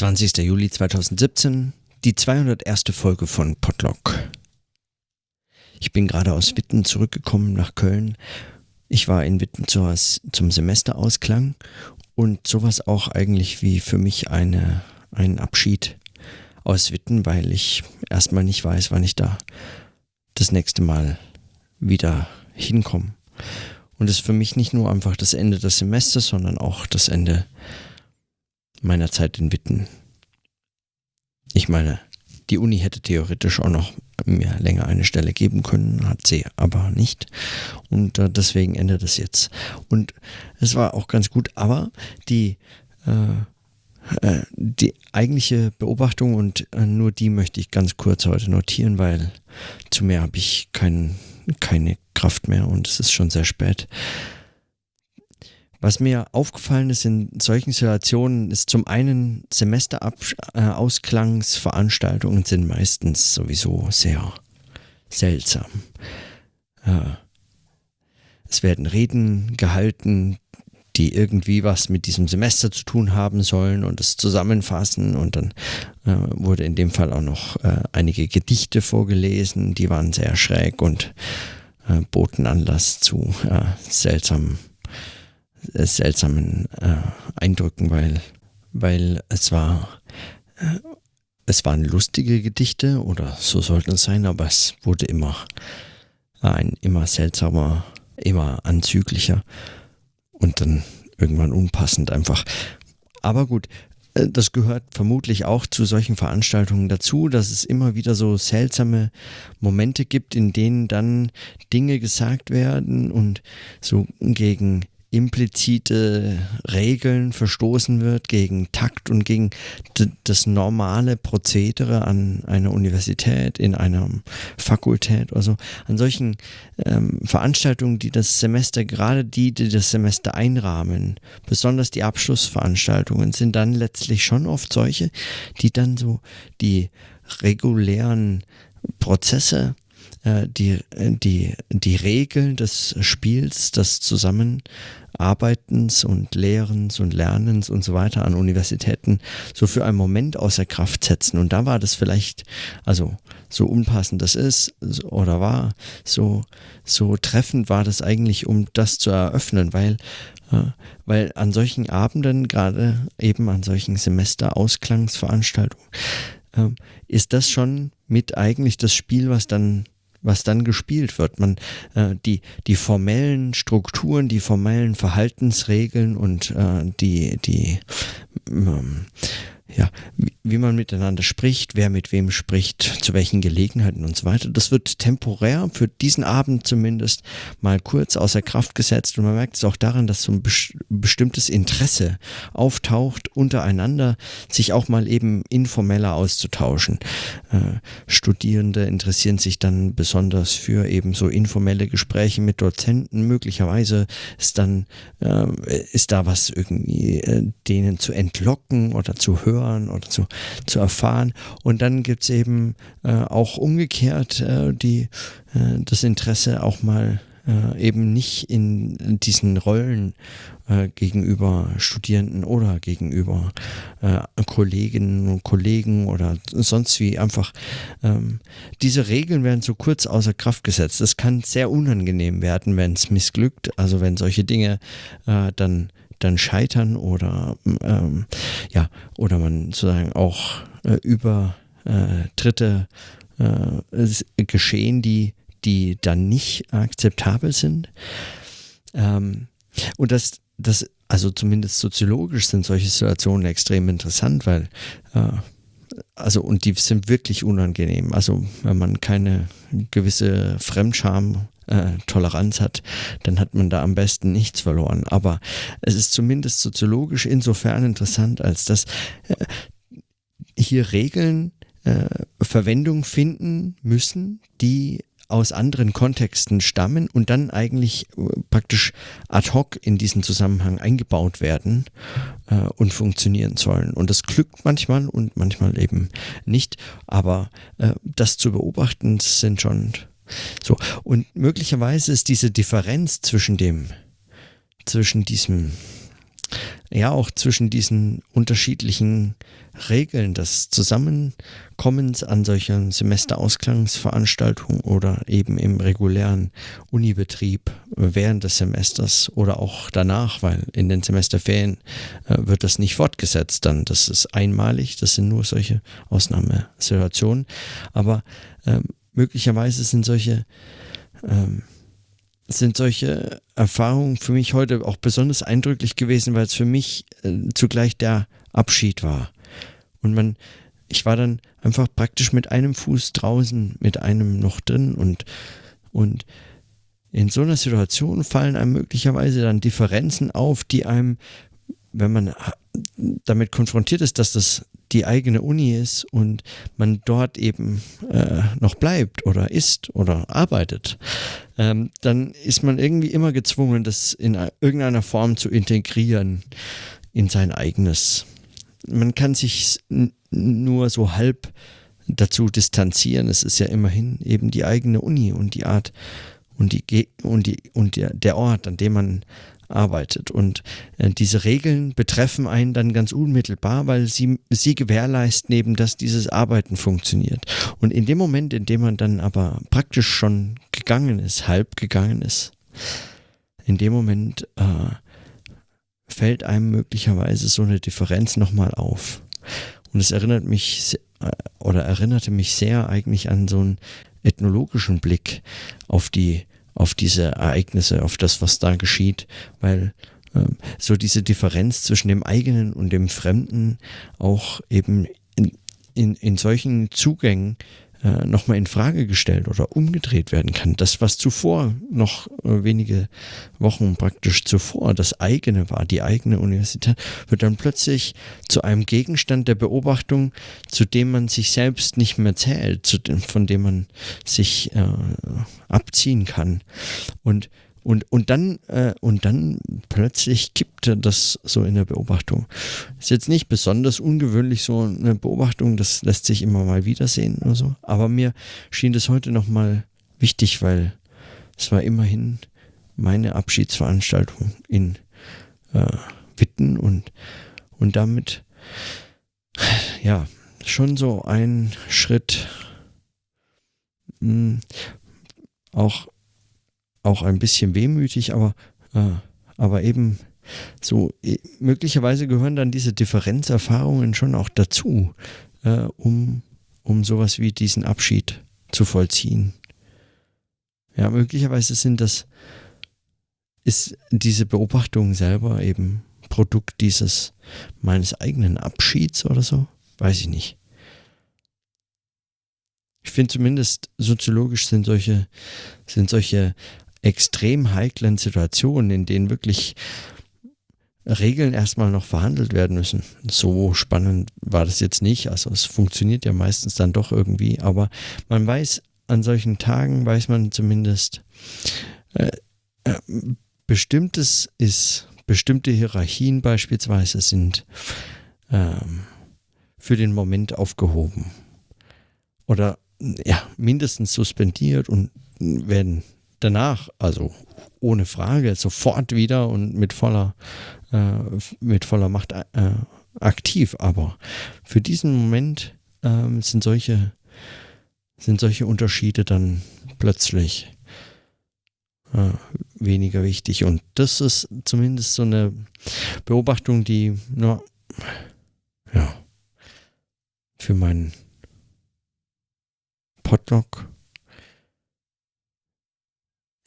20. Juli 2017, die 201. Folge von Potlock. Ich bin gerade aus Witten zurückgekommen nach Köln. Ich war in Witten zur, zum Semesterausklang und sowas auch eigentlich wie für mich eine, ein Abschied aus Witten, weil ich erstmal nicht weiß, wann ich da das nächste Mal wieder hinkomme. Und es ist für mich nicht nur einfach das Ende des Semesters, sondern auch das Ende meiner Zeit in Witten. Ich meine, die Uni hätte theoretisch auch noch mir länger eine Stelle geben können, hat sie aber nicht. Und äh, deswegen endet es jetzt. Und es war auch ganz gut, aber die, äh, äh, die eigentliche Beobachtung und äh, nur die möchte ich ganz kurz heute notieren, weil zu mehr habe ich kein, keine Kraft mehr und es ist schon sehr spät. Was mir aufgefallen ist in solchen Situationen, ist zum einen Semesterausklangsveranstaltungen sind meistens sowieso sehr seltsam. Es werden Reden gehalten, die irgendwie was mit diesem Semester zu tun haben sollen und es zusammenfassen. Und dann äh, wurde in dem Fall auch noch äh, einige Gedichte vorgelesen, die waren sehr schräg und äh, boten Anlass zu äh, seltsamen äh, seltsamen äh, Eindrücken, weil, weil es war, äh, es waren lustige Gedichte oder so sollten es sein, aber es wurde immer ein immer seltsamer, immer anzüglicher und dann irgendwann unpassend einfach. Aber gut, äh, das gehört vermutlich auch zu solchen Veranstaltungen dazu, dass es immer wieder so seltsame Momente gibt, in denen dann Dinge gesagt werden und so gegen implizite Regeln verstoßen wird, gegen Takt und gegen das normale Prozedere an einer Universität, in einer Fakultät oder so. An solchen ähm, Veranstaltungen, die das Semester, gerade die, die das Semester einrahmen, besonders die Abschlussveranstaltungen, sind dann letztlich schon oft solche, die dann so die regulären Prozesse äh, die, die, die Regeln des Spiels, des Zusammenarbeitens und Lehrens und Lernens und so weiter an Universitäten so für einen Moment außer Kraft setzen. Und da war das vielleicht, also so unpassend das ist oder war, so, so treffend war das eigentlich, um das zu eröffnen, weil äh, weil an solchen Abenden, gerade eben an solchen Semesterausklangsveranstaltungen, äh, ist das schon mit eigentlich das Spiel, was dann was dann gespielt wird. Man äh, die die formellen Strukturen, die formellen Verhaltensregeln und äh, die die ähm, ja, wie man miteinander spricht, wer mit wem spricht, zu welchen Gelegenheiten und so weiter. Das wird temporär für diesen Abend zumindest mal kurz außer Kraft gesetzt und man merkt es auch daran, dass so ein bestimmtes Interesse auftaucht, untereinander sich auch mal eben informeller auszutauschen. Äh, Studierende interessieren sich dann besonders für eben so informelle Gespräche mit Dozenten. Möglicherweise ist dann äh, ist da was irgendwie äh, denen zu entlocken oder zu hören hören oder zu, zu erfahren. Und dann gibt es eben äh, auch umgekehrt äh, die, äh, das Interesse auch mal äh, eben nicht in diesen Rollen äh, gegenüber Studierenden oder gegenüber äh, Kolleginnen und Kollegen oder sonst wie einfach ähm, diese Regeln werden so kurz außer Kraft gesetzt. Es kann sehr unangenehm werden, wenn es missglückt, also wenn solche Dinge dann dann scheitern oder ähm, ja, oder man sozusagen auch äh, über äh, Dritte äh, geschehen, die, die dann nicht akzeptabel sind. Ähm, und das, das, also zumindest soziologisch sind solche Situationen extrem interessant, weil äh, also und die sind wirklich unangenehm. Also wenn man keine gewisse Fremdscham äh, Toleranz hat, dann hat man da am besten nichts verloren. Aber es ist zumindest soziologisch insofern interessant, als dass äh, hier Regeln äh, Verwendung finden müssen, die aus anderen Kontexten stammen und dann eigentlich äh, praktisch ad hoc in diesen Zusammenhang eingebaut werden äh, und funktionieren sollen. Und das glückt manchmal und manchmal eben nicht. Aber äh, das zu beobachten sind schon so, und möglicherweise ist diese Differenz zwischen dem, zwischen diesem ja auch zwischen diesen unterschiedlichen Regeln des Zusammenkommens an solchen Semesterausklangsveranstaltungen oder eben im regulären Unibetrieb während des Semesters oder auch danach, weil in den Semesterferien äh, wird das nicht fortgesetzt dann. Das ist einmalig, das sind nur solche Ausnahmesituationen. Aber ähm, möglicherweise sind solche ähm, sind solche Erfahrungen für mich heute auch besonders eindrücklich gewesen, weil es für mich äh, zugleich der Abschied war. Und man, ich war dann einfach praktisch mit einem Fuß draußen, mit einem noch drin und, und in so einer Situation fallen einem möglicherweise dann Differenzen auf, die einem, wenn man damit konfrontiert ist, dass das die eigene Uni ist und man dort eben äh, noch bleibt oder ist oder arbeitet, ähm, dann ist man irgendwie immer gezwungen, das in irgendeiner Form zu integrieren in sein eigenes. Man kann sich nur so halb dazu distanzieren. Es ist ja immerhin eben die eigene Uni und die Art und die und die und der, der Ort, an dem man arbeitet. Und äh, diese Regeln betreffen einen dann ganz unmittelbar, weil sie, sie gewährleisten eben, dass dieses Arbeiten funktioniert. Und in dem Moment, in dem man dann aber praktisch schon gegangen ist, halb gegangen ist, in dem Moment äh, fällt einem möglicherweise so eine Differenz nochmal auf. Und es erinnert mich äh, oder erinnerte mich sehr eigentlich an so einen ethnologischen Blick auf die auf diese Ereignisse, auf das, was da geschieht, weil ähm, so diese Differenz zwischen dem eigenen und dem Fremden auch eben in, in, in solchen Zugängen äh, nochmal in Frage gestellt oder umgedreht werden kann. Das, was zuvor, noch äh, wenige Wochen praktisch zuvor, das eigene war, die eigene Universität, wird dann plötzlich zu einem Gegenstand der Beobachtung, zu dem man sich selbst nicht mehr zählt, zu dem, von dem man sich äh, abziehen kann. Und und, und dann, äh, und dann plötzlich kippte das so in der Beobachtung. Ist jetzt nicht besonders ungewöhnlich, so eine Beobachtung, das lässt sich immer mal wiedersehen oder so. Aber mir schien das heute nochmal wichtig, weil es war immerhin meine Abschiedsveranstaltung in äh, Witten und, und damit, ja, schon so ein Schritt, mh, hm, auch auch ein bisschen wehmütig, aber, äh, aber eben so, äh, möglicherweise gehören dann diese Differenzerfahrungen schon auch dazu, äh, um, um sowas wie diesen Abschied zu vollziehen. Ja, möglicherweise sind das, ist diese Beobachtung selber eben Produkt dieses meines eigenen Abschieds oder so? Weiß ich nicht. Ich finde zumindest soziologisch sind solche, sind solche extrem heiklen Situationen, in denen wirklich Regeln erstmal noch verhandelt werden müssen. So spannend war das jetzt nicht. Also es funktioniert ja meistens dann doch irgendwie, aber man weiß, an solchen Tagen weiß man zumindest, äh, äh, bestimmtes ist, bestimmte Hierarchien beispielsweise sind ähm, für den Moment aufgehoben. Oder ja, mindestens suspendiert und werden danach, also ohne Frage, sofort wieder und mit voller, äh, mit voller Macht äh, aktiv. Aber für diesen Moment äh, sind solche, sind solche Unterschiede dann plötzlich äh, weniger wichtig. Und das ist zumindest so eine Beobachtung, die, na, ja, für meinen Podlog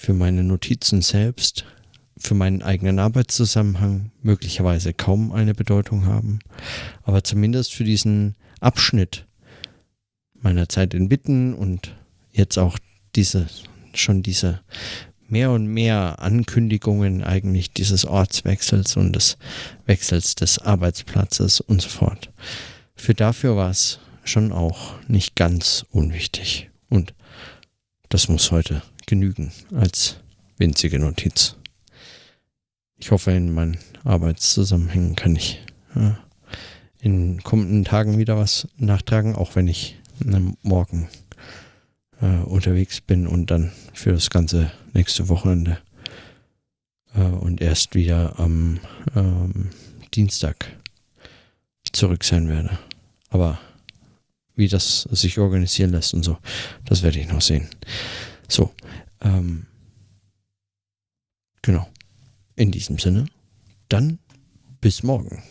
für meine Notizen selbst, für meinen eigenen Arbeitszusammenhang möglicherweise kaum eine Bedeutung haben, aber zumindest für diesen Abschnitt meiner Zeit in Bitten und jetzt auch diese, schon diese mehr und mehr Ankündigungen eigentlich dieses Ortswechsels und des Wechsels des Arbeitsplatzes und so fort. Für dafür war es schon auch nicht ganz unwichtig. Und das muss heute genügen als winzige Notiz. Ich hoffe, in meinen Arbeitszusammenhängen kann ich ja, in kommenden Tagen wieder was nachtragen, auch wenn ich ne, morgen äh, unterwegs bin und dann für das ganze nächste Wochenende äh, und erst wieder am ähm, Dienstag zurück sein werde. Aber wie das sich organisieren lässt und so, das werde ich noch sehen. So, ähm, genau. In diesem Sinne, dann bis morgen.